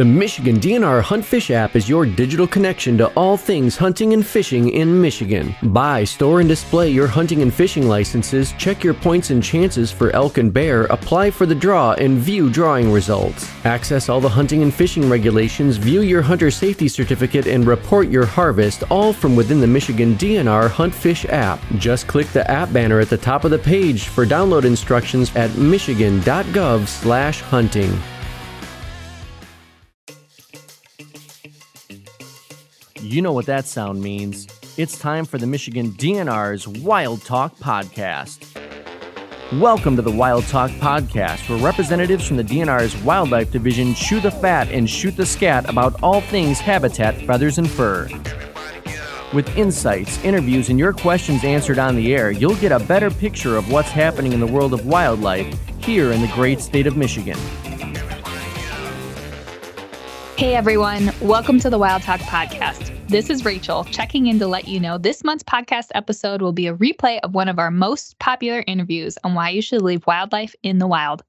The Michigan DNR Hunt Fish app is your digital connection to all things hunting and fishing in Michigan. Buy, store, and display your hunting and fishing licenses, check your points and chances for elk and bear, apply for the draw, and view drawing results. Access all the hunting and fishing regulations, view your hunter safety certificate, and report your harvest, all from within the Michigan DNR Hunt Fish app. Just click the app banner at the top of the page for download instructions at michigan.gov/hunting. You know what that sound means. It's time for the Michigan DNR's Wild Talk Podcast. Welcome to the Wild Talk Podcast, where representatives from the DNR's Wildlife Division chew the fat and shoot the scat about all things habitat, feathers, and fur. With insights, interviews, and your questions answered on the air, you'll get a better picture of what's happening in the world of wildlife here in the great state of Michigan. Hey everyone, welcome to the Wild Talk Podcast. This is Rachel checking in to let you know this month's podcast episode will be a replay of one of our most popular interviews on why you should leave wildlife in the wild.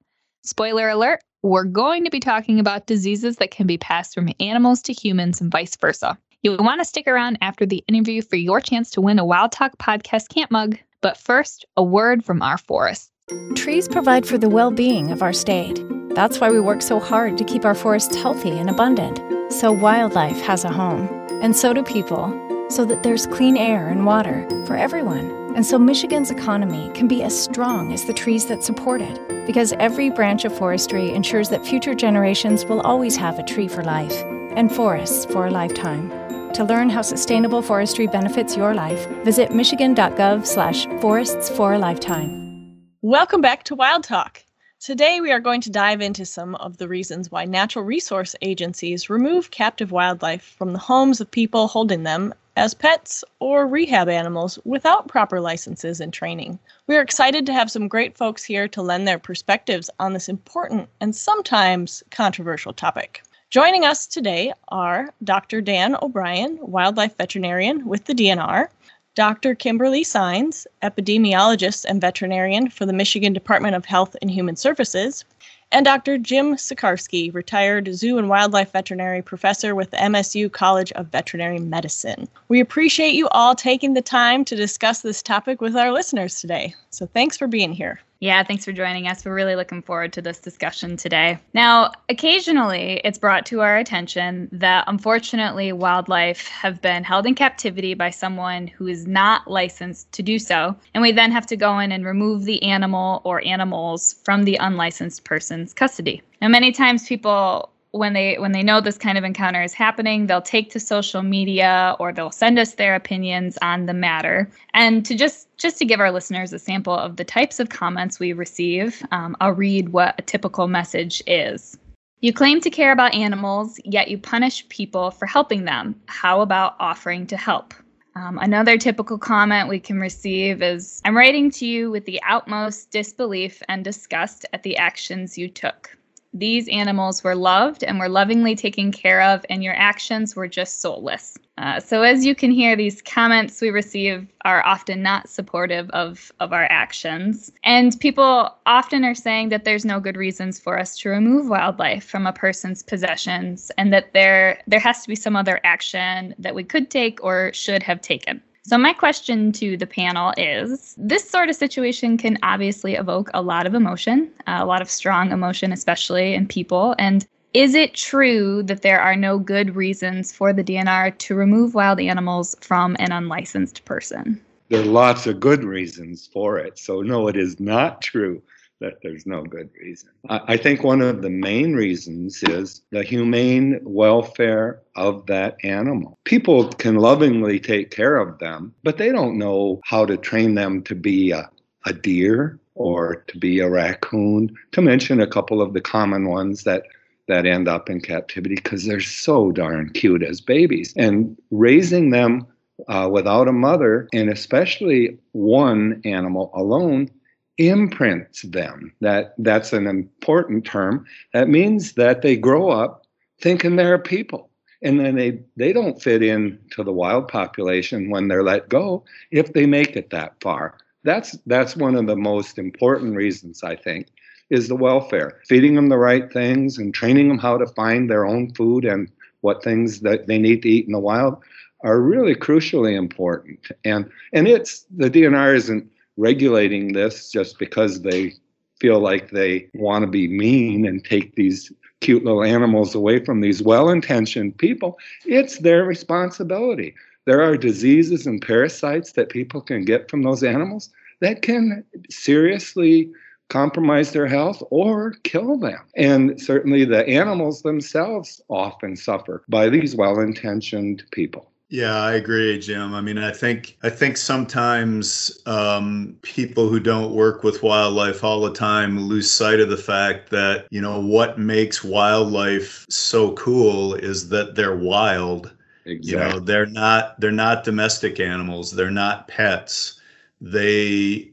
Spoiler alert, we're going to be talking about diseases that can be passed from animals to humans and vice versa. You'll want to stick around after the interview for your chance to win a Wild Talk Podcast Camp Mug. But first, a word from our forest. Trees provide for the well being of our state. That's why we work so hard to keep our forests healthy and abundant, so wildlife has a home. And so do people, so that there's clean air and water for everyone. And so Michigan's economy can be as strong as the trees that support it, because every branch of forestry ensures that future generations will always have a tree for life and forests for a lifetime. To learn how sustainable forestry benefits your life, visit michigan.gov slash forests for a lifetime. Welcome back to Wild Talk. Today, we are going to dive into some of the reasons why natural resource agencies remove captive wildlife from the homes of people holding them as pets or rehab animals without proper licenses and training. We are excited to have some great folks here to lend their perspectives on this important and sometimes controversial topic. Joining us today are Dr. Dan O'Brien, wildlife veterinarian with the DNR, Dr. Kimberly Signs, epidemiologist and veterinarian for the Michigan Department of Health and Human Services, and Dr. Jim Sikarskie, retired zoo and wildlife veterinary professor with the MSU College of Veterinary Medicine. We appreciate you all taking the time to discuss this topic with our listeners today. So thanks for being here. Yeah, thanks for joining us. We're really looking forward to this discussion today. Now, occasionally it's brought to our attention that unfortunately wildlife have been held in captivity by someone who is not licensed to do so, and we then have to go in and remove the animal or animals from the unlicensed person's custody. Now, many times people when they when they know this kind of encounter is happening they'll take to social media or they'll send us their opinions on the matter and to just just to give our listeners a sample of the types of comments we receive um, i'll read what a typical message is you claim to care about animals yet you punish people for helping them how about offering to help um, another typical comment we can receive is I'm writing to you with the utmost disbelief and disgust at the actions you took. These animals were loved and were lovingly taken care of, and your actions were just soulless. Uh, so, as you can hear, these comments we receive are often not supportive of, of our actions. And people often are saying that there's no good reasons for us to remove wildlife from a person's possessions and that there, there has to be some other action that we could take or should have taken. So, my question to the panel is this sort of situation can obviously evoke a lot of emotion, a lot of strong emotion, especially in people. And is it true that there are no good reasons for the DNR to remove wild animals from an unlicensed person? There are lots of good reasons for it. So, no, it is not true that there's no good reason. I, think one of the main reasons is the humane welfare of that animal. People can lovingly take care of them, but they don't know how to train them to be a, a deer or to be a raccoon, to mention a couple of the common ones that that end up in captivity because they're so darn cute as babies. And raising them uh, without a mother, and especially one animal alone, imprints them. That that's an important term. That means that they grow up thinking they're a people. And then they, they don't fit into the wild population when they're let go if they make it that far. That's that's one of the most important reasons I think is the welfare, feeding them the right things and training them how to find their own food and what things that they need to eat in the wild are really crucially important. And and it's the DNR isn't regulating this just because they feel like they want to be mean and take these cute little animals away from these well-intentioned people. It's their responsibility. There are diseases and parasites that people can get from those animals that can seriously compromise their health or kill them. And certainly the animals themselves often suffer by these well intentioned people. Yeah, I agree, Jim. I mean, I think I think sometimes um, people who don't work with wildlife all the time lose sight of the fact that you know what makes wildlife so cool is that they're wild. Exactly. You know, they're not they're not domestic animals. They're not pets. They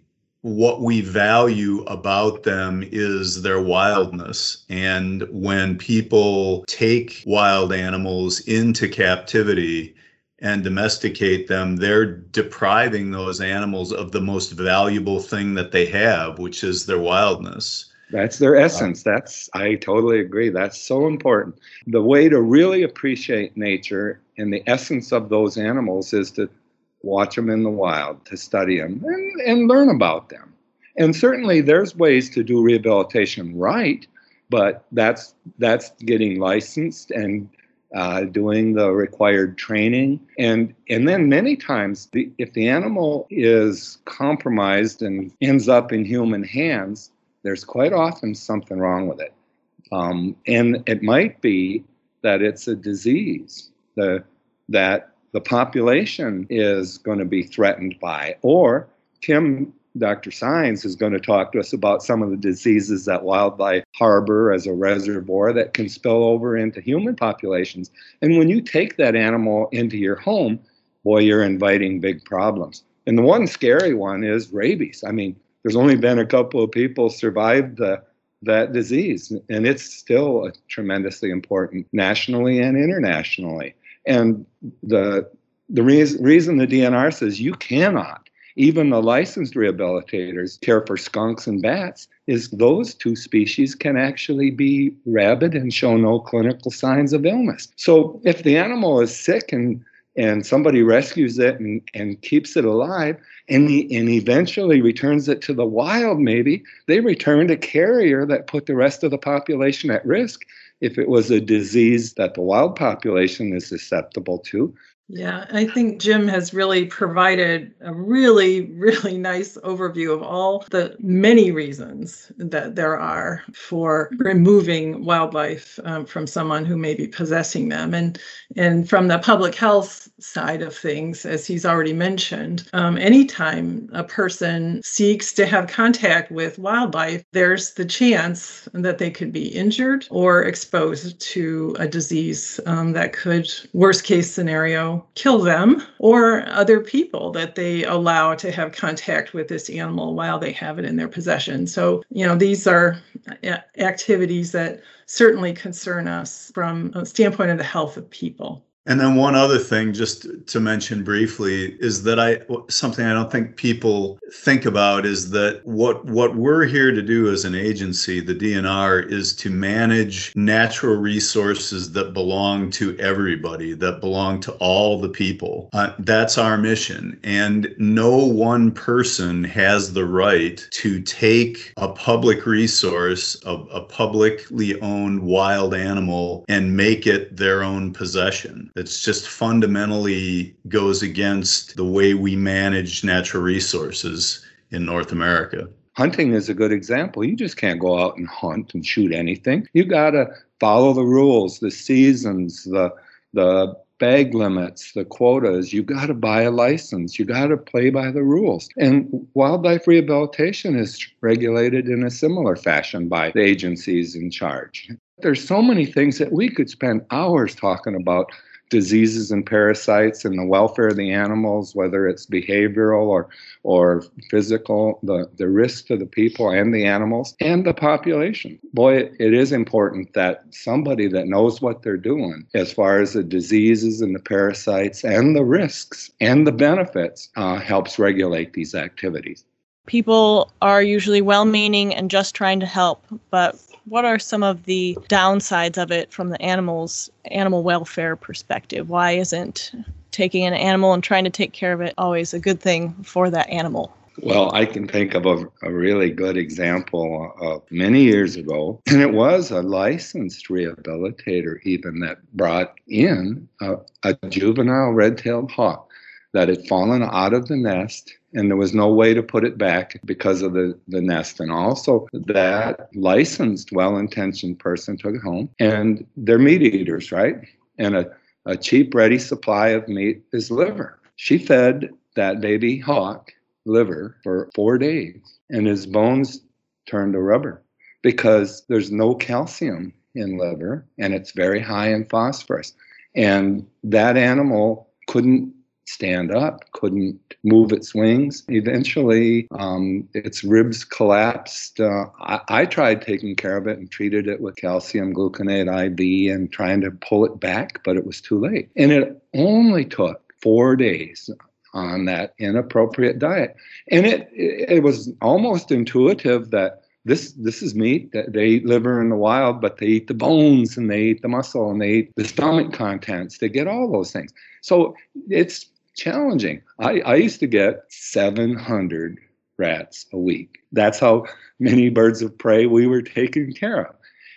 what we value about them is their wildness. And when people take wild animals into captivity, and domesticate them, they're depriving those animals of the most valuable thing that they have, which is their wildness. That's their essence. That's I totally agree. That's so important. The way to really appreciate nature and the essence of those animals is to watch them in the wild, to study them and, and learn about them. And certainly there's ways to do rehabilitation right, but that's that's getting licensed and uh, doing the required training, and and then many times, the, if the animal is compromised and ends up in human hands, there's quite often something wrong with it, um, and it might be that it's a disease the, that the population is going to be threatened by, or Kim Dr. Signs is going to talk to us about some of the diseases that wildlife harbor as a reservoir that can spill over into human populations. And when you take that animal into your home, boy, you're inviting big problems. And the one scary one is rabies. I mean, there's only been a couple of people survived the, that disease, and it's still tremendously important nationally and internationally. And the the reason, reason the DNR says you cannot even the licensed rehabilitators care for skunks and bats is those two species can actually be rabid and show no clinical signs of illness. So if the animal is sick and and somebody rescues it and, and keeps it alive and, the, and eventually returns it to the wild maybe they returned a carrier that put the rest of the population at risk if it was a disease that the wild population is susceptible to yeah, I think Jim has really provided a really, really nice overview of all the many reasons that there are for removing wildlife um, from someone who may be possessing them. And, and from the public health side of things, as he's already mentioned, um, anytime a person seeks to have contact with wildlife, there's the chance that they could be injured or exposed to a disease um, that could, worst case scenario, kill them or other people that they allow to have contact with this animal while they have it in their possession. So, you know, these are uh, activities that certainly concern us from a standpoint of the health of people. And then one other thing, just to mention briefly, is that I something I don't think people think about is that what what we're here to do as an agency, the DNR, is to manage natural resources that belong to everybody, that belong to all the people. Uh, that's our mission, and no one person has the right to take a public resource, a, a publicly owned wild animal, and make it their own possession it's just fundamentally goes against the way we manage natural resources in North America. Hunting is a good example. You just can't go out and hunt and shoot anything. You got to follow the rules, the seasons, the the bag limits, the quotas. You got to buy a license. You got to play by the rules. And wildlife rehabilitation is regulated in a similar fashion by the agencies in charge. There's so many things that we could spend hours talking about diseases and parasites and the welfare of the animals, whether it's behavioral or or physical, the, the risk to the people and the animals and the population. Boy, it, is important that somebody that knows what they're doing as far as the diseases and the parasites and the risks and the benefits uh, helps regulate these activities. People are usually well meaning and just trying to help, but what are some of the downsides of it from the animal's animal welfare perspective? Why isn't taking an animal and trying to take care of it always a good thing for that animal? Well, I can think of a, a, really good example of many years ago, and it was a licensed rehabilitator even that brought in a, a juvenile red-tailed hawk that had fallen out of the nest and there was no way to put it back because of the, the nest. And also, that licensed, well intentioned person took it home, and they're meat eaters, right? And a, a cheap, ready supply of meat is liver. She fed that baby hawk liver for four days, and his bones turned to rubber because there's no calcium in liver and it's very high in phosphorus. And that animal couldn't stand up, couldn't move its wings. Eventually, um, its ribs collapsed. Uh, I, I, tried taking care of it and treated it with calcium gluconate IV and trying to pull it back, but it was too late. And it only took four days on that inappropriate diet. And it, it was almost intuitive that this this is meat that they eat liver in the wild, but they eat the bones and they eat the muscle and they eat the stomach contents. They get all those things. So it's challenging. I, I used to get 700 rats a week. That's how many birds of prey we were taking care of.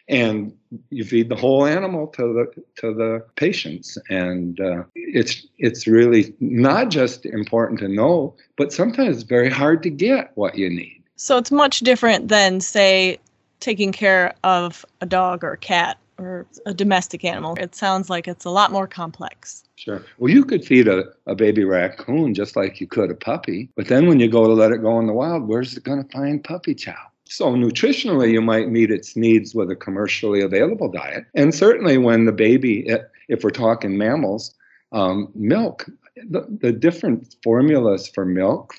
And you feed the whole animal to the to the patients, and uh, it's it's really not just important to know, but sometimes it's very hard to get what you need. So it's much different than say taking care of a dog or a cat or a domestic animal. It sounds like it's a lot more complex. Sure. Well, you could feed a, a baby raccoon just like you could a puppy, but then when you go to let it go in the wild, where's it going to find puppy chow? So, nutritionally, you might meet its needs with a commercially available diet. And certainly, when the baby, if we're talking mammals, um, milk, the, the different formulas for milk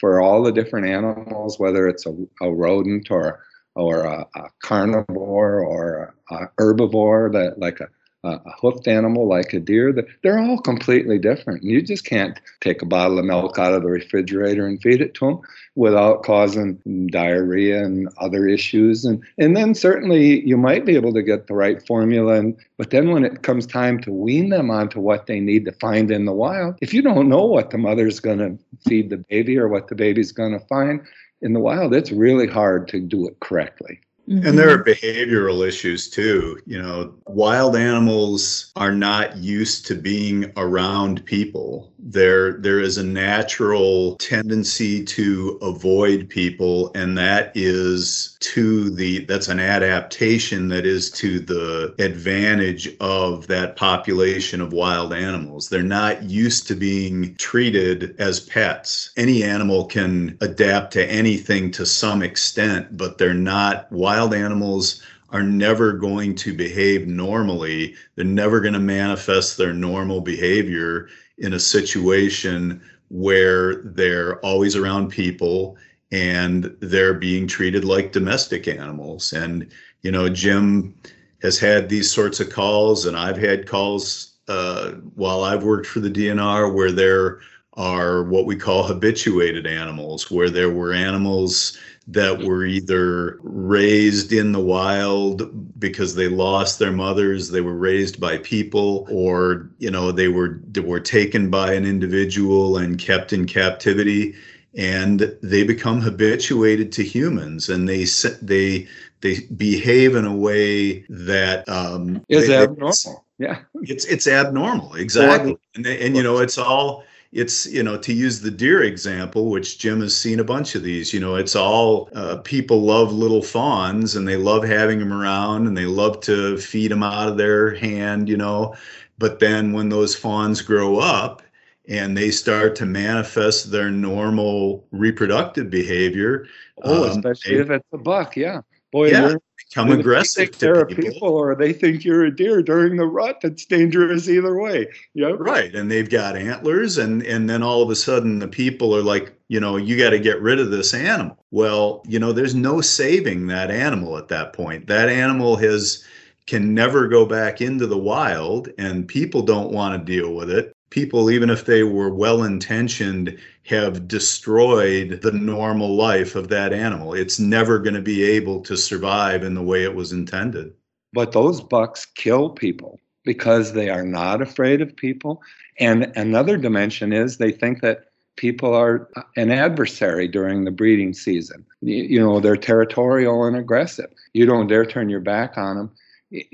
for all the different animals, whether it's a, a rodent or or a, a carnivore or a, a herbivore that like a a hoofed animal like a deer, they're all completely different. You just can't take a bottle of milk out of the refrigerator and feed it to them without causing diarrhea and other issues. And, and then certainly you might be able to get the right formula. And, but then when it comes time to wean them onto what they need to find in the wild, if you don't know what the mother's going to feed the baby or what the baby's going to find in the wild, it's really hard to do it correctly. Mm-hmm. And there are behavioral issues too. You know, wild animals are not used to being around people. There there is a natural tendency to avoid people and that is to the that's an adaptation that is to the advantage of that population of wild animals. They're not used to being treated as pets. Any animal can adapt to anything to some extent, but they're not wild animals are never going to behave normally. They're never going to manifest their normal behavior in a situation where they're always around people and they're being treated like domestic animals. And, you know, Jim has had these sorts of calls, and I've had calls uh, while I've worked for the DNR where there are what we call habituated animals, where there were animals that were either raised in the wild because they lost their mothers they were raised by people or you know they were they were taken by an individual and kept in captivity and they become habituated to humans and they they they behave in a way that um is abnormal. Yeah. It's it's abnormal exactly. And, they, and you know it's all it's you know to use the deer example which jim has seen a bunch of these you know it's all uh, people love little fawns and they love having them around and they love to feed them out of their hand you know. But then when those fawns grow up and they start to manifest their normal reproductive behavior oh um, especially they, if it's a buck yeah. Boy yeah become aggressive to people. people. or they think you're a deer during the rut that's dangerous either way yeah right and they've got antlers and and then all of a sudden the people are like you know you got to get rid of this animal well you know there's no saving that animal at that point that animal has can never go back into the wild and people don't want to deal with it people, even if they were well intentioned, have destroyed the normal life of that animal. It's never going to be able to survive in the way it was intended. But those bucks kill people because they are not afraid of people. And another dimension is they think that people are an adversary during the breeding season. You know, they're territorial and aggressive. You don't dare turn your back on them.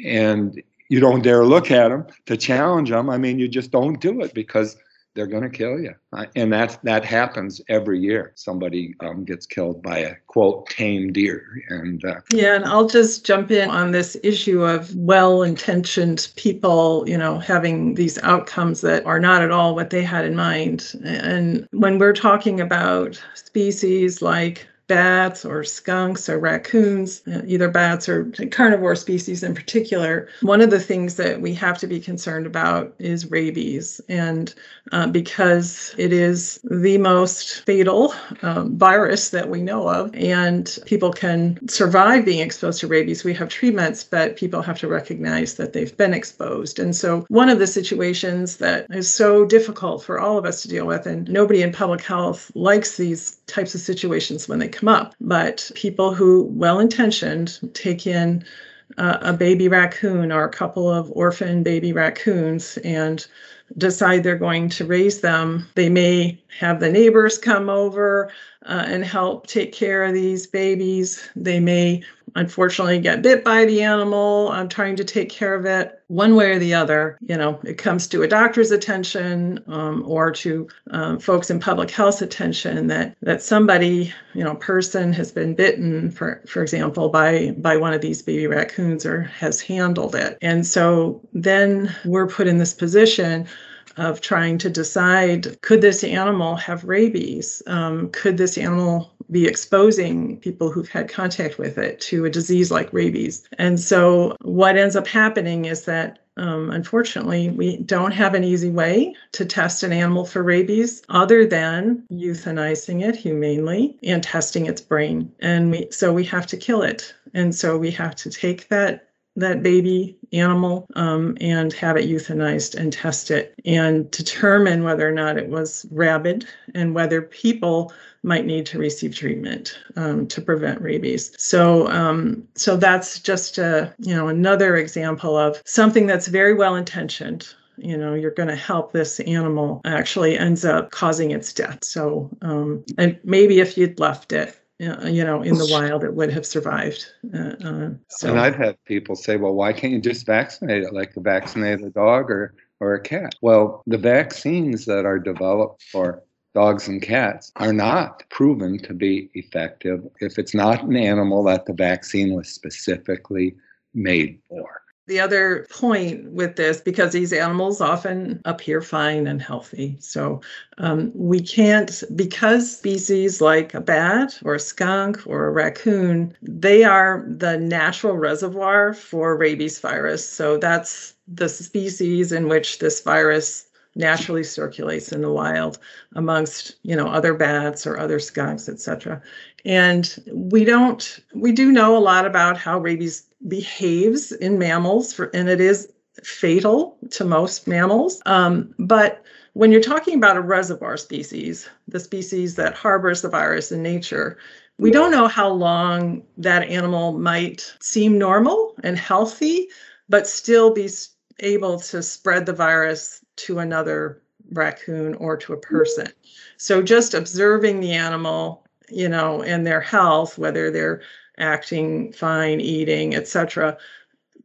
And you don't dare look at them to challenge them. I mean, you just don't do it because they're going to kill you. And that that happens every year. Somebody um, gets killed by a quote tame deer. And uh, yeah, and I'll just jump in on this issue of well-intentioned people, you know, having these outcomes that are not at all what they had in mind. And when we're talking about species like bats or skunks or raccoons, uh, either bats or carnivore species in particular, one of the things that we have to be concerned about is rabies. And uh, because it is the most fatal um, virus that we know of, and people can survive being exposed to rabies, we have treatments, but people have to recognize that they've been exposed. And so, one of the situations that is so difficult for all of us to deal with, and nobody in public health likes these types of situations when they come up. But people who, well intentioned, take in uh, a baby raccoon or a couple of orphan baby raccoons and decide they're going to raise them. They may have the neighbors come over uh, and help take care of these babies. They may unfortunately get bit by the animal. I'm trying to take care of it one way or the other. You know, it comes to a doctor's attention um, or to um, folks in public health attention that that somebody, you know, person has been bitten, for for example, by by one of these baby raccoons or has handled it. And so then we're put in this position of trying to decide could this animal have rabies? Um, could this animal be exposing people who've had contact with it to a disease like rabies? And so, what ends up happening is that um, unfortunately, we don't have an easy way to test an animal for rabies other than euthanizing it humanely and testing its brain. And we, so we have to kill it. And so we have to take that that baby animal um, and have it euthanized and test it and determine whether or not it was rabid and whether people might need to receive treatment um, to prevent rabies. So, um, so that's just a you know another example of something that's very well intentioned. You know, you're going to help this animal actually ends up causing its death. So, um, and maybe if you'd left it uh, you know, in the wild, it would have survived. Uh, uh, so. And I've had people say, well, why can't you just vaccinate it like you vaccinate a dog or, or a cat? Well, the vaccines that are developed for dogs and cats are not proven to be effective if it's not an animal that the vaccine was specifically made for. The other point with this, because these animals often appear fine and healthy, so um, we can't, because species like a bat or a skunk or a raccoon, they are the natural reservoir for rabies virus. So that's the species in which this virus naturally circulates in the wild amongst you know other bats or other skunks etc and we don't we do know a lot about how rabies behaves in mammals, for, and it is fatal to most mammals. Um, but when you're talking about a reservoir species, the species that harbors the virus in nature, we don't know how long that animal might seem normal and healthy, but still be able to spread the virus to another raccoon or to a mm-hmm. person. So just observing the animal, you know, and their health, whether they're acting fine, eating, etc.,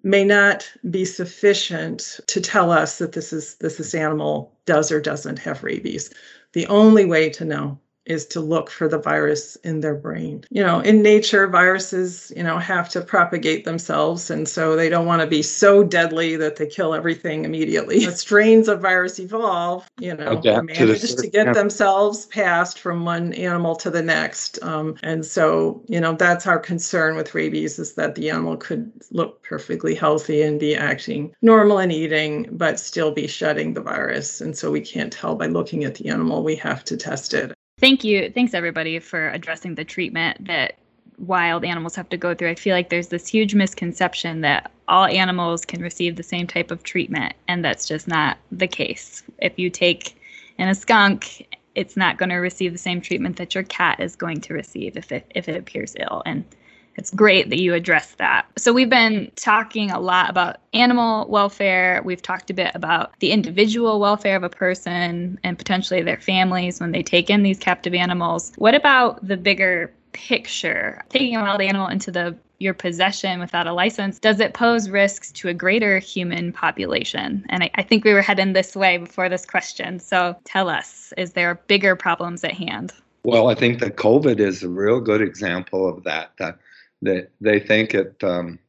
may not be sufficient to tell us that this is this this animal does or doesn't have rabies. The only way to know is to look for the virus in their brain. You know, in nature, viruses, you know, have to propagate themselves. And so they don't want to be so deadly that they kill everything immediately. The strains of virus evolve, you know, Adapt manage to, to get themselves passed from one animal to the next. Um, and so, you know, that's our concern with rabies is that the animal could look perfectly healthy and be acting normal and eating, but still be shedding the virus. And so we can't tell by looking at the animal. We have to test it. Thank you. Thanks, everybody, for addressing the treatment that wild animals have to go through. I feel like there's this huge misconception that all animals can receive the same type of treatment, and that's just not the case. If you take in a skunk, it's not going to receive the same treatment that your cat is going to receive if it if it appears ill. And it's great that you address that. So we've been talking a lot about animal welfare. We've talked a bit about the individual welfare of a person and potentially their families when they take in these captive animals. What about the bigger picture? Taking a wild animal into the your possession without a license, does it pose risks to a greater human population? And I, I, think we were heading this way before this question. So tell us, is there bigger problems at hand? Well, I think that COVID is a real good example of that. That, that they think it um,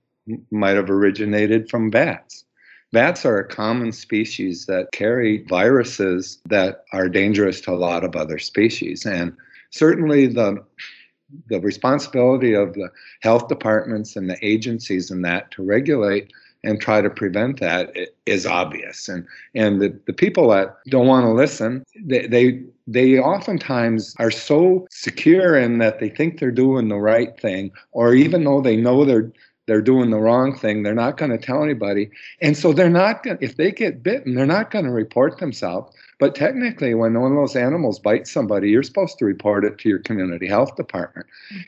might have originated from bats. Bats are a common species that carry viruses that are dangerous to a lot of other species. And certainly the the responsibility of the health departments and the agencies and that to regulate and try to prevent that is obvious. And and the, the people that don't want to listen, they, they they oftentimes are so secure in that they think they're doing the right thing, or even though they know they're they're doing the wrong thing. They're not going to tell anybody. And so they're not going if they get bitten, they're not going to report themselves. But technically, when one of those animals bites somebody, you're supposed to report it to your community health department.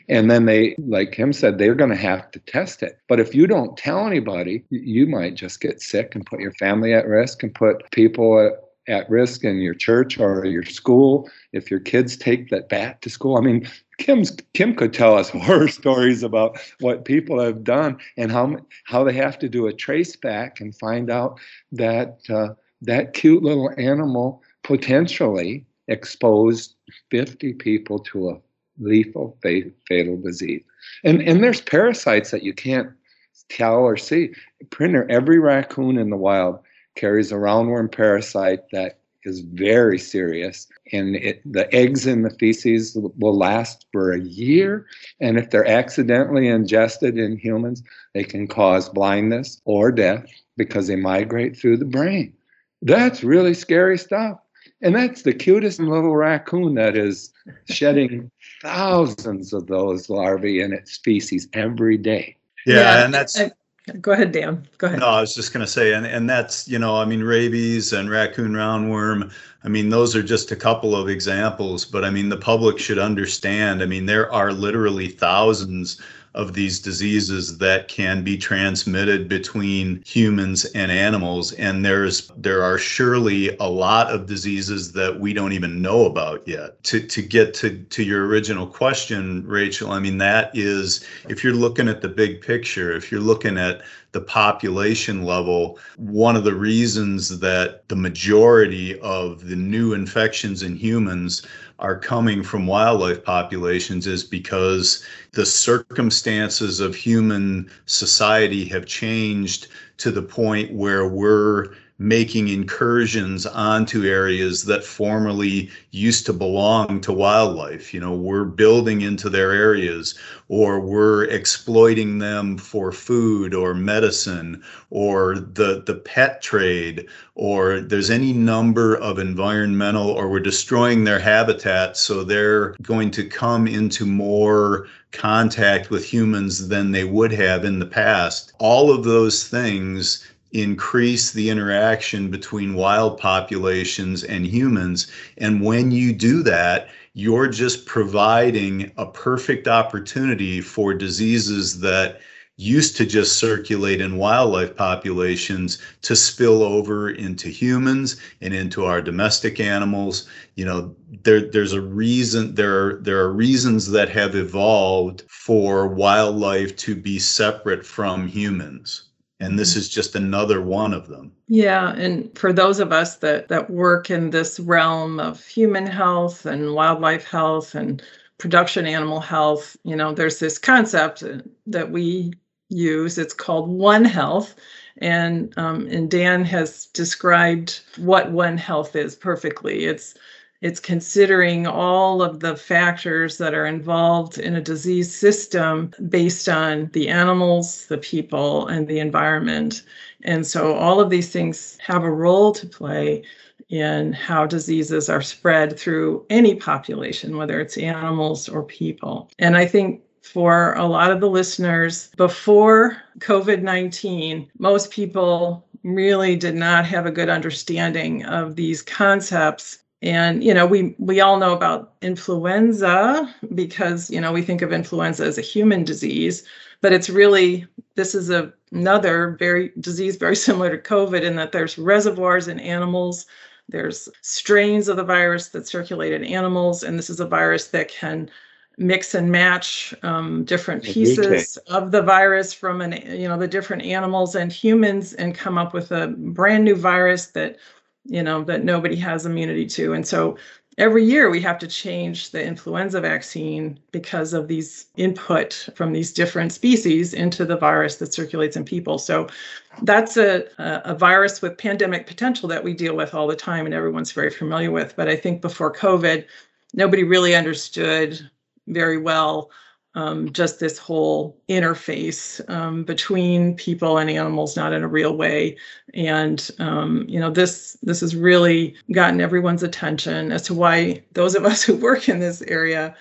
And then they, like Kim said, they're going to have to test it. But if you don't tell anybody, you might just get sick and put your family at risk and put people at, at risk in your church or your school if your kids take that bat to school. I mean, Kim's Kim could tell us horror stories about what people have done and how how they have to do a trace back and find out that uh, that cute little animal potentially exposed 50 people to a lethal fatal disease. And and there's parasites that you can't tell or see. Printer every raccoon in the wild carries a roundworm parasite that is very serious and it, the eggs in the feces will last for a year and if they're accidentally ingested in humans they can cause blindness or death because they migrate through the brain that's really scary stuff and that's the cutest hmm. little raccoon that is shedding thousands of those larvae in its feces every day yeah, yeah and that's Go ahead, Dan. Go ahead. No, I was just going to say, and, and that's, you know, I mean, rabies and raccoon roundworm, I mean, those are just a couple of examples, but I mean, the public should understand. I mean, there are literally thousands of these diseases that can be transmitted between humans and animals. And there's there are surely a lot of diseases that we don't even know about yet. To to get to to your original question Rachel I mean that is if you're looking at the big picture if you're looking at the population level, one of the reasons that the majority of the new infections in humans are coming from wildlife populations is because the circumstances of human society have changed to the point where we're making incursions onto areas that formerly used to belong to wildlife. You know, we're building into their areas or we're exploiting them for food or medicine or the, the pet trade or there's any number of environmental or we're destroying their habitat so they're going to come into more contact with humans than they would have in the past. All of those things increase the interaction between wild populations and humans. And when you do that, you're just providing a perfect opportunity for diseases that used to just circulate in wildlife populations to spill over into humans and into our domestic animals you know there there's a reason there are there are reasons that have evolved for wildlife to be separate from humans and this is just another one of them. Yeah and for those of us that that work in this realm of human health and wildlife health and production animal health you know there's this concept that we use. It's called one health. And um, and dan has described what one health is perfectly. It's it's considering all of the factors that are involved in a disease system based on the animals, the people, and the environment. And so all of these things have a role to play in how diseases are spread through any population, whether it's animals or people. And I think for a lot of the listeners, before COVID 19, most people really did not have a good understanding of these concepts and you know we we all know about influenza because you know we think of influenza as a human disease but it's really this is a, another very disease very similar to covid in that there's reservoirs in animals there's strains of the virus that circulate in animals and this is a virus that can mix and match um, different pieces of the virus from an you know the different animals and humans and come up with a brand new virus that you know, that nobody has immunity to. And so every year we have to change the influenza vaccine because of these input from these different species into the virus that circulates in people. So that's a, a virus with pandemic potential that we deal with all the time and everyone's very familiar with. But I think before COVID, nobody really understood very well um, just this whole interface um, between people and animals, not in a real way. And um, you know, this this has really gotten everyone's attention as to why those of us who work in this area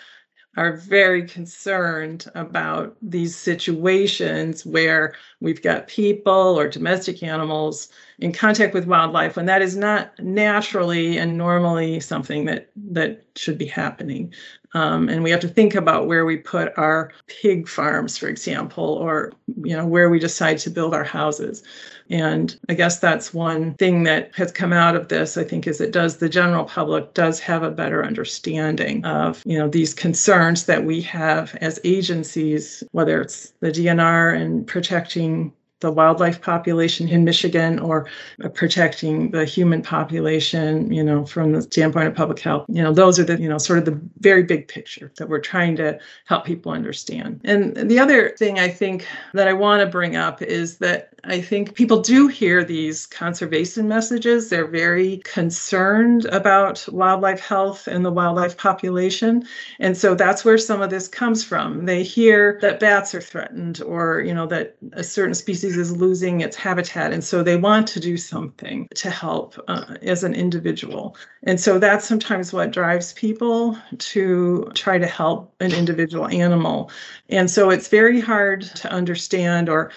are very concerned about these situations where we've got people or domestic animals in contact with wildlife when that is not naturally and normally something that that should be happening um, and we have to think about where we put our pig farms for example or you know where we decide to build our houses. And I guess that's one thing that has come out of this, I think, is it does the general public does have a better understanding of, you know, these concerns that we have as agencies, whether it's the DNR and protecting the wildlife population in Michigan or protecting the human population, you know, from the standpoint of public health. You know, those are the, you know, sort of the very big picture that we're trying to help people understand. And the other thing I think that I want to bring up is that I think people do hear these conservation messages. They're very concerned about wildlife health and the wildlife population. And so that's where some of this comes from. They hear that bats are threatened or, you know, that a certain species is losing its habitat. And so they want to do something to help uh, as an individual. And so that's sometimes what drives people to try to help an individual animal. And so it's very hard to understand or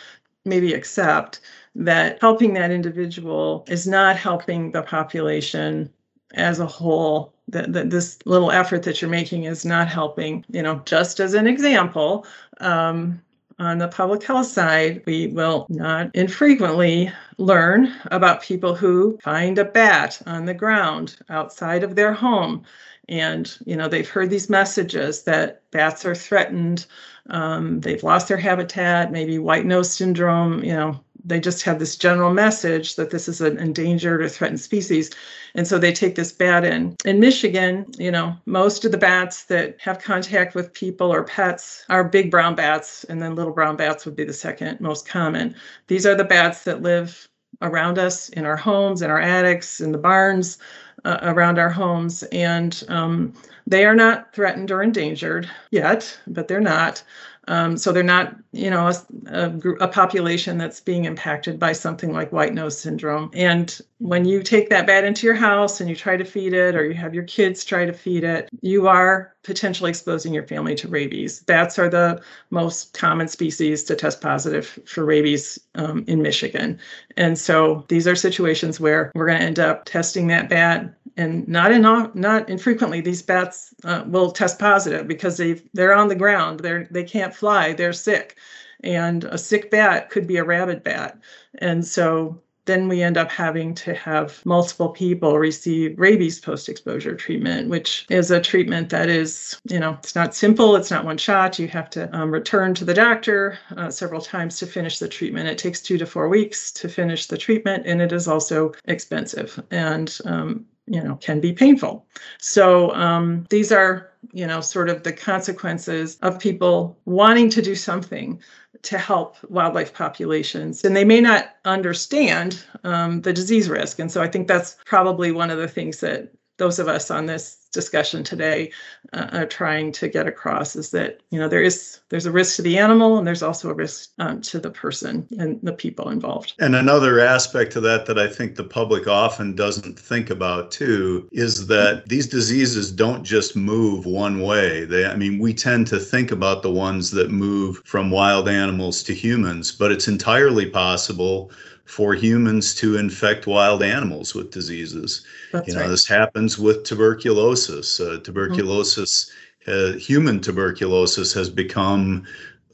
maybe accept that helping that individual is not helping the population as a whole that, that this little effort that you're making is not helping you know just as an example um, on the public health side we will not infrequently learn about people who find a bat on the ground outside of their home. And you know they've heard these messages that bats are threatened um, they've lost their habitat, maybe white nose syndrome, you know, they just have this general message that this is an endangered or threatened species. And so they take this bat in. In Michigan, you know, most of the bats that have contact with people or pets are big brown bats, and then little brown bats would be the second most common. These are the bats that live around us in our homes, in our attics, in the barns uh, around our homes. And um, they are not threatened or endangered yet, but they're not. Um, so they're not, you know, a, a, a, population that's being impacted by something like white nose syndrome. And when you take that bat into your house and you try to feed it, or you have your kids try to feed it, you are potentially exposing your family to rabies. Bats are the most common species to test positive for rabies um, in Michigan. And so these are situations where we're going to end up testing that bat and not in not infrequently these bats uh, will test positive because they they're on the ground they're they can't fly they're sick and a sick bat could be a rabid bat and so then we end up having to have multiple people receive rabies post exposure treatment, which is a treatment that is, you know, it's not simple. It's not one shot. You have to um, return to the doctor uh, several times to finish the treatment. It takes two to four weeks to finish the treatment, and it is also expensive. And um, you know can be painful. So um, these are you know sort of the consequences of people wanting to do something to help wildlife populations. And they may not understand um, the disease risk. And so i think that's probably one of the things that those of us on this discussion today uh, are trying to get across is that you know there is there's a risk to the animal and there's also a risk um, to the person and the people involved. And another aspect to that that i think the public often doesn't think about too is that these diseases don't just move one way. They i mean we tend to think about the ones that move from wild animals to humans but it's entirely possible for humans to infect wild animals with diseases. That's you know, right. this happens with tuberculosis. Uh, tuberculosis, mm-hmm. uh, human tuberculosis, has become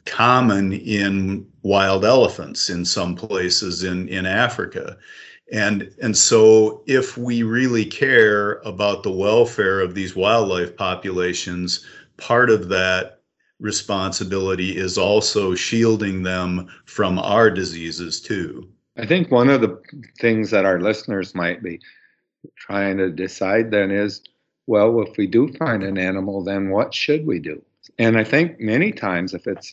common in wild elephants in some places in in Africa. And, and so, if we really care about the welfare of these wildlife populations, part of that responsibility is also shielding them from our diseases too. I think one of the things that our listeners might be trying to decide then is well, if we do find an animal, then what should we do? And I think many times, if it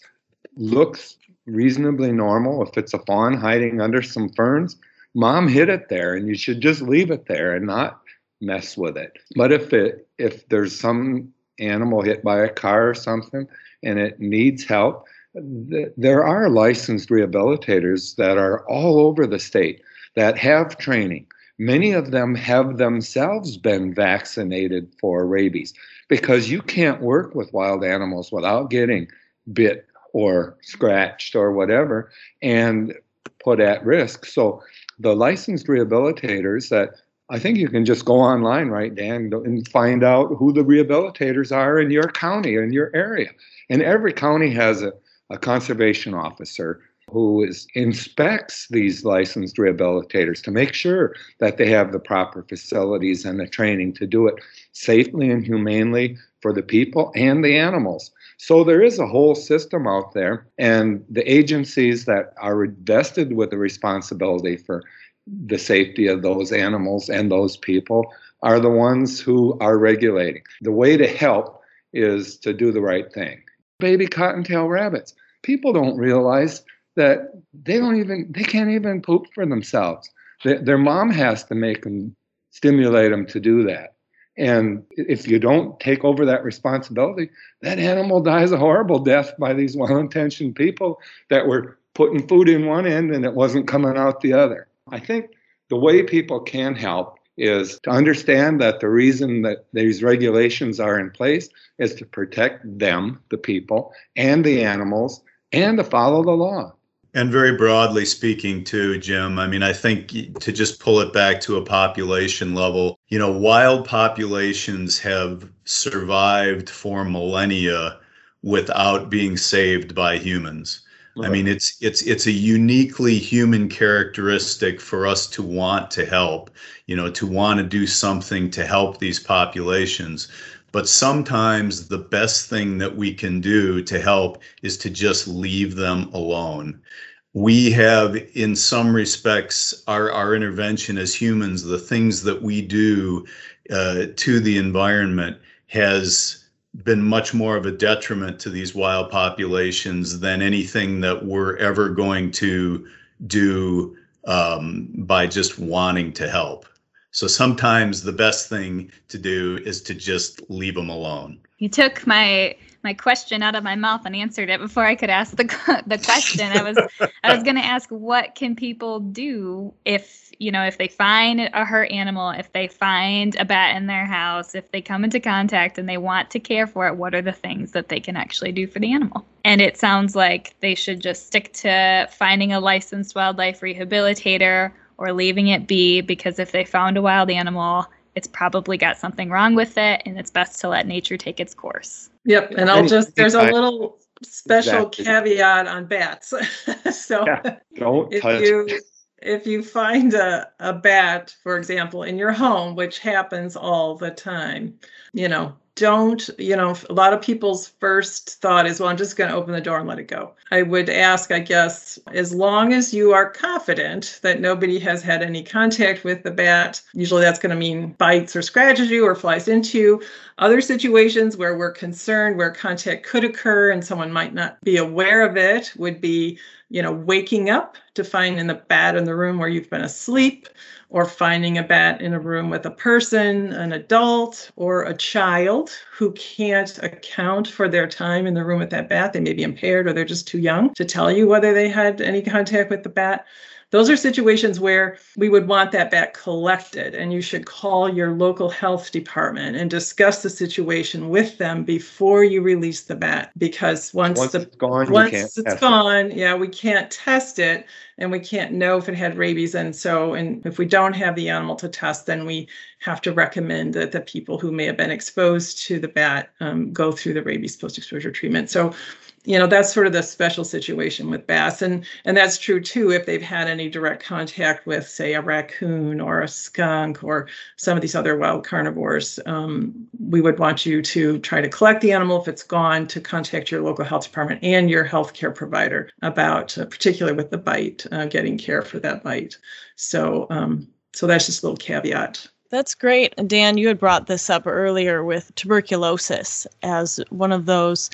looks reasonably normal, if it's a fawn hiding under some ferns, mom hid it there, and you should just leave it there and not mess with it. But if it if there's some animal hit by a car or something and it needs help, there are licensed rehabilitators that are all over the state that have training. Many of them have themselves been vaccinated for rabies because you can't work with wild animals without getting bit or scratched or whatever and put at risk. So the licensed rehabilitators that I think you can just go online, right, Dan, and find out who the rehabilitators are in your county, in your area. And every county has a a conservation officer who is, inspects these licensed rehabilitators to make sure that they have the proper facilities and the training to do it safely and humanely for the people and the animals. So there is a whole system out there, and the agencies that are vested with the responsibility for the safety of those animals and those people are the ones who are regulating. The way to help is to do the right thing. Baby cottontail rabbits people don't realize that they don't even they can't even poop for themselves. their mom has to make them stimulate them to do that. And if you don't take over that responsibility, that animal dies a horrible death by these well-intentioned people that were putting food in one end and it wasn't coming out the other. I think the way people can help is to understand that the reason that these regulations are in place is to protect them, the people, and the animals, and to follow the law. And very broadly speaking, too, Jim, I mean, I think to just pull it back to a population level, you know, wild populations have survived for millennia without being saved by humans. Right. I mean, it's it's it's a uniquely human characteristic for us to want to help, you know, to want to do something to help these populations. But sometimes the best thing that we can do to help is to just leave them alone. We have, in some respects, our, our intervention as humans, the things that we do uh, to the environment has been much more of a detriment to these wild populations than anything that we're ever going to do um, by just wanting to help. So sometimes the best thing to do is to just leave them alone. You took my my question out of my mouth and answered it before I could ask the the question. I was I was going to ask what can people do if you know if they find a hurt animal, if they find a bat in their house, if they come into contact and they want to care for it, what are the things that they can actually do for the animal? And it sounds like they should just stick to finding a licensed wildlife rehabilitator or leaving it be because if they found a wild animal, it's probably got something wrong with it and it's best to let nature take its course. Yep. And I'll just, there's a little special exactly. caveat on bats. so yeah, don't if touch. you if you find a, a bat, for example, in your home, which happens all the time, you know, don't, you know, a lot of people's first thought is, well, I'm just going to open the door and let it go. I would ask, I guess, as long as you are confident that nobody has had any contact with the bat, usually that's going to mean bites or scratches you or flies into you. Other situations where we're concerned, where contact could occur and someone might not be aware of it, would be, you know, waking up to find in the bat in the room where you've been asleep, or finding a bat in a room with a person, an adult, or a child who can't account for their time in the room with that bat. They may be impaired or they're just too young to tell you whether they had any contact with the bat. Those are situations where we would want that bat collected, and you should call your local health department and discuss the situation with them before you release the bat. Because once, Once the it's gone, you once it's test it. gone, yeah, we can't test it, and we can't know if it had rabies. And so, and if we don't have the animal to test, then we have to recommend that the people who may have been exposed to the bat um, go through the rabies post-exposure treatment. So you know that's sort of the special situation with bats. And and that's true too if they've had any direct contact with say a raccoon or a skunk or some of these other wild carnivores um, we would want you to try to collect the animal if it's gone to contact your local health department and your healthcare provider about uh, particularly with the bite uh, getting care for that bite. So um, so that's just a little caveat. That's great. Dan, you had brought this up earlier with tuberculosis as one of those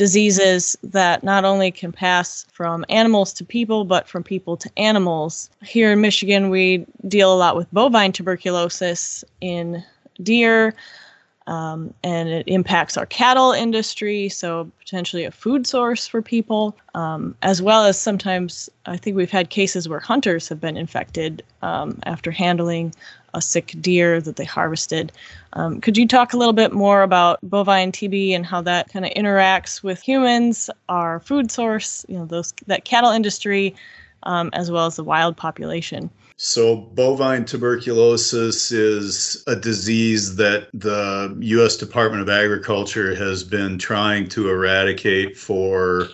diseases that not only can pass from animals to people, but from people to animals. Here in Michigan, we deal a lot with bovine tuberculosis in deer. Um, and it impacts our cattle industry, so potentially a food source for people, um, as well as sometimes I think we've had cases where hunters have been infected um, after handling a sick deer that they harvested. Um, could you talk a little bit more about bovine TB and how that kind of interacts with humans, our food source, you know, those that cattle industry, um, as well as the wild population? So, bovine tuberculosis is a disease that the U.S. Department of Agriculture has been trying to eradicate for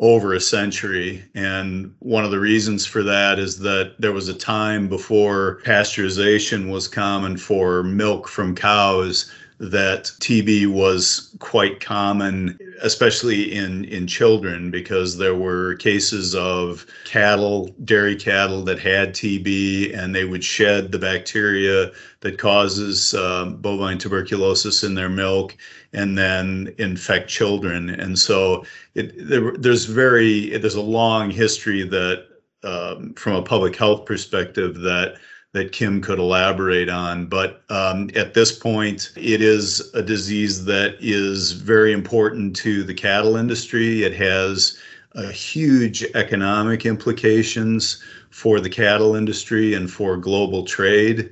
over a century. And one of the reasons for that is that there was a time before pasteurization was common for milk from cows that TB was quite common, especially in, in children, because there were cases of cattle, dairy cattle that had TB, and they would shed the bacteria that causes um, bovine tuberculosis in their milk and then infect children. And so it, there, there's very there's a long history that um, from a public health perspective that that Kim could elaborate on. But um, at this point, it is a disease that is very important to the cattle industry. It has huge economic implications for the cattle industry and for global trade.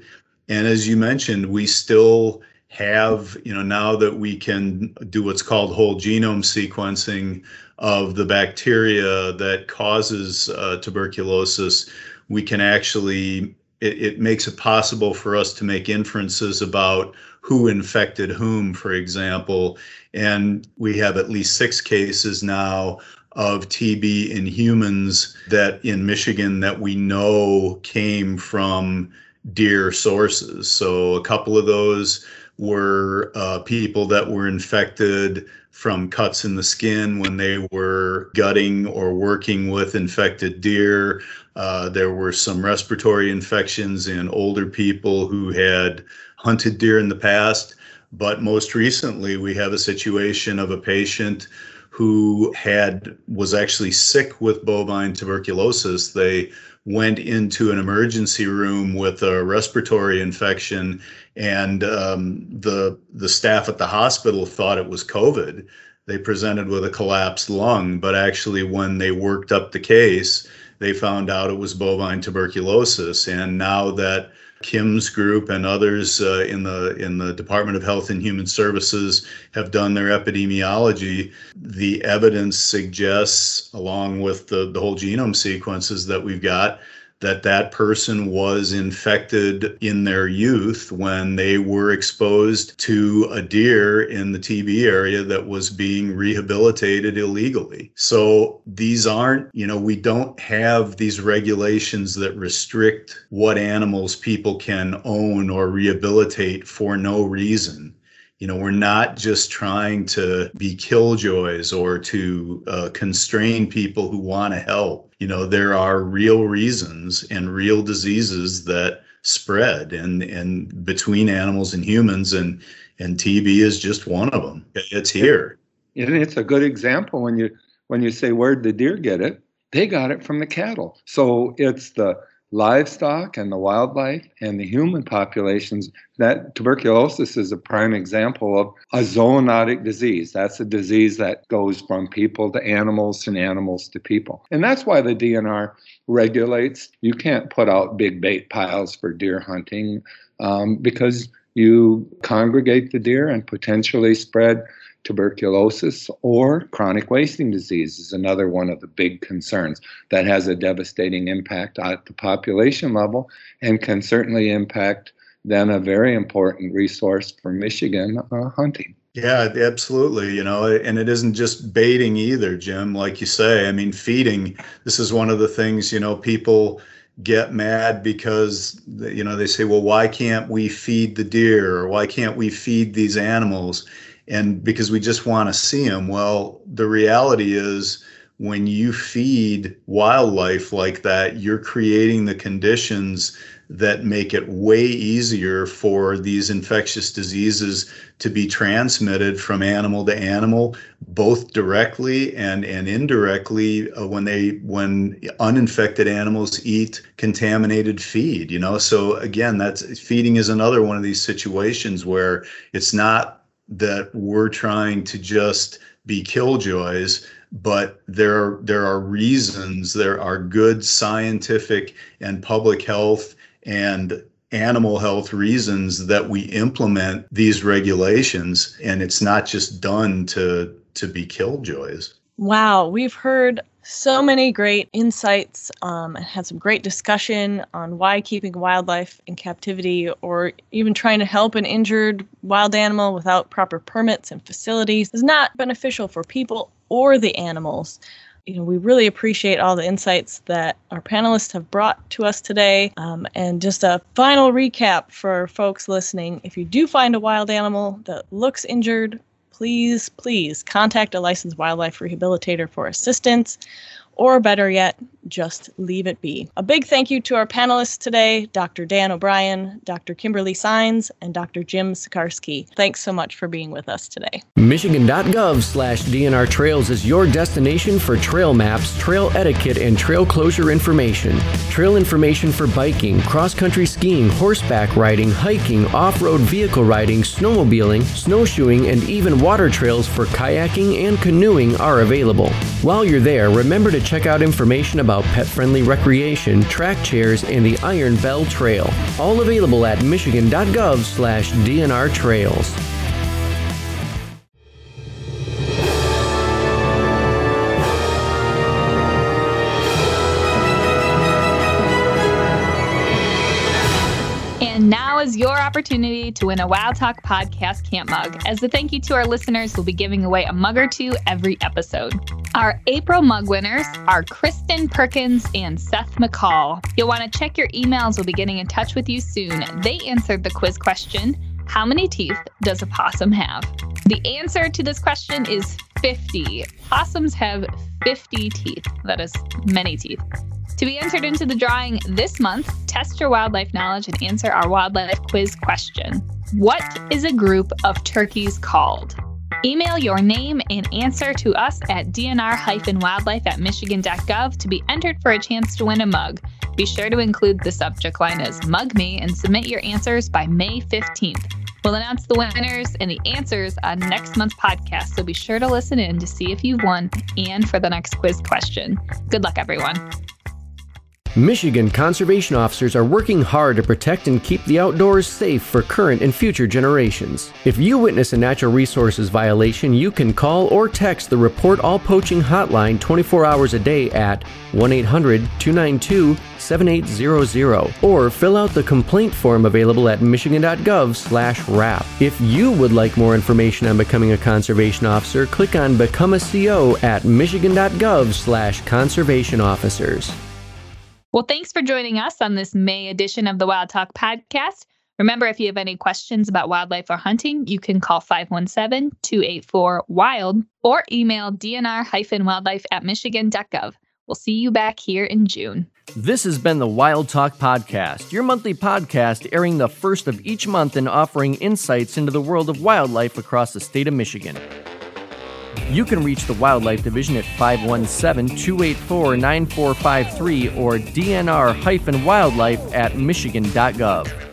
And as you mentioned, we still have, you know, now that we can do what's called whole genome sequencing of the bacteria that causes uh, tuberculosis, we can actually it, it makes it possible for us to make inferences about who infected whom, for example. And we have at least six cases now of TB in humans that in Michigan that we know came from deer sources. So a couple of those were uh, people that were infected from cuts in the skin when they were gutting or working with infected deer. Uh, there were some respiratory infections in older people who had hunted deer in the past. But most recently, we have a situation of a patient who had was actually sick with bovine tuberculosis. They went into an emergency room with a respiratory infection, and um, the the staff at the hospital thought it was COVID. They presented with a collapsed lung, but actually, when they worked up the case, they found out it was bovine tuberculosis. And now that Kim's group and others uh, in the in the Department of Health and Human Services have done their epidemiology. The evidence suggests, along with the, the whole genome sequences that we've got, that that person was infected in their youth when they were exposed to a deer in the TB area that was being rehabilitated illegally. So these aren't, you know, we don't have these regulations that restrict what animals people can own or rehabilitate for no reason. You know, we're not just trying to be killjoys or to uh, constrain people who want to help. You know, there are real reasons and real diseases that spread and and between animals and humans and and TB is just one of them. It's here. And it's a good example when you when you say where'd the deer get it? they got it from the cattle. So it's the livestock and the wildlife and the human populations that tuberculosis is a prime example of a zoonotic disease. That's a disease that goes from people to animals and animals to people. And that's why the dnr regulates. You can't put out big bait piles for deer hunting um, because you congregate the deer and potentially spread tuberculosis or chronic wasting disease is another one of the big concerns that has a devastating impact at the population level and can certainly impact then a very important resource for Michigan uh, hunting. Yeah, absolutely. You know, and it isn't just baiting either, Jim. Like you say, I mean, feeding. This is one of the things, you know, people get mad because, you know, they say, well, why can't we feed the deer or why can't we feed these animals? And because we just want to see them. Well, the reality is when you feed wildlife like that, you're creating the conditions that make it way easier for these infectious diseases to be transmitted from animal to animal both directly and and indirectly uh, when they when uninfected animals eat contaminated feed you know so again that's feeding is another one of these situations where it's not that we're trying to just be killjoys but there are there are reasons there are good scientific and public health and animal health reasons that we implement these regulations and it's not just done to to be killjoys wow we've heard so many great insights um, and had some great discussion on why keeping wildlife in captivity or even trying to help an injured wild animal without proper permits and facilities is not beneficial for people or the animals. You know, we really appreciate all the insights that our panelists have brought to us today. Um, and just a final recap for folks listening if you do find a wild animal that looks injured please, please contact a licensed wildlife rehabilitator for assistance, or better yet, just leave it be. A big thank you to our panelists today, Dr. Dan O'Brien, Dr. Kimberly Signs, and Dr. Jim Sikarskie. Thanks so much for being with us today. Michigan.gov slash DNR Trails is your destination for trail maps, trail etiquette, and trail closure information. Trail information for biking, cross-country skiing, horseback riding, hiking, off-road vehicle riding, snowmobiling, snowshoeing, and even water trails for kayaking and canoeing are available. While you're there, remember to check out information about pet friendly recreation, track chairs, and the Iron Belle Trail. All available at michigan.gov slash DNR Trails. Is your opportunity to win a Wild Talk podcast camp mug. As a thank you to our listeners, we'll be giving away a mug or two every episode. Our April mug winners are Kristen Perkins and Seth McCall. You'll want to check your emails. We'll be getting in touch with you soon. They answered the quiz question How many teeth does a possum have? The answer to this question is 50. Possums have 50 teeth. That is many teeth. To be entered into the drawing this month, test your wildlife knowledge and answer our wildlife quiz question What is a group of turkeys called? Email your name and answer to us at dnr-wildlife at michigan.gov to be entered for a chance to win a mug. Be sure to include the subject line as Mug Me and submit your answers by May 15th. We'll announce the winners and the answers on next month's podcast, so be sure to listen in to see if you've won and for the next quiz question. Good luck, everyone. Michigan conservation officers are working hard to protect and keep the outdoors safe for current and future generations. If you witness a natural resources violation, you can call or text the Report All Poaching hotline 24 hours a day at 1 800 292 7800 or fill out the complaint form available at michigan.gov slash RAP. If you would like more information on becoming a conservation officer, click on Become a CO at michigan.gov slash conservation officers. Well, thanks for joining us on this May edition of the Wild Talk podcast. Remember, if you have any questions about wildlife or hunting, you can call 517 284 WILD or email dnr wildlife at michigan.gov. We'll see you back here in June. This has been the Wild Talk Podcast, your monthly podcast airing the first of each month and offering insights into the world of wildlife across the state of Michigan. You can reach the Wildlife Division at 517 284 9453 or dnr wildlife at michigan.gov.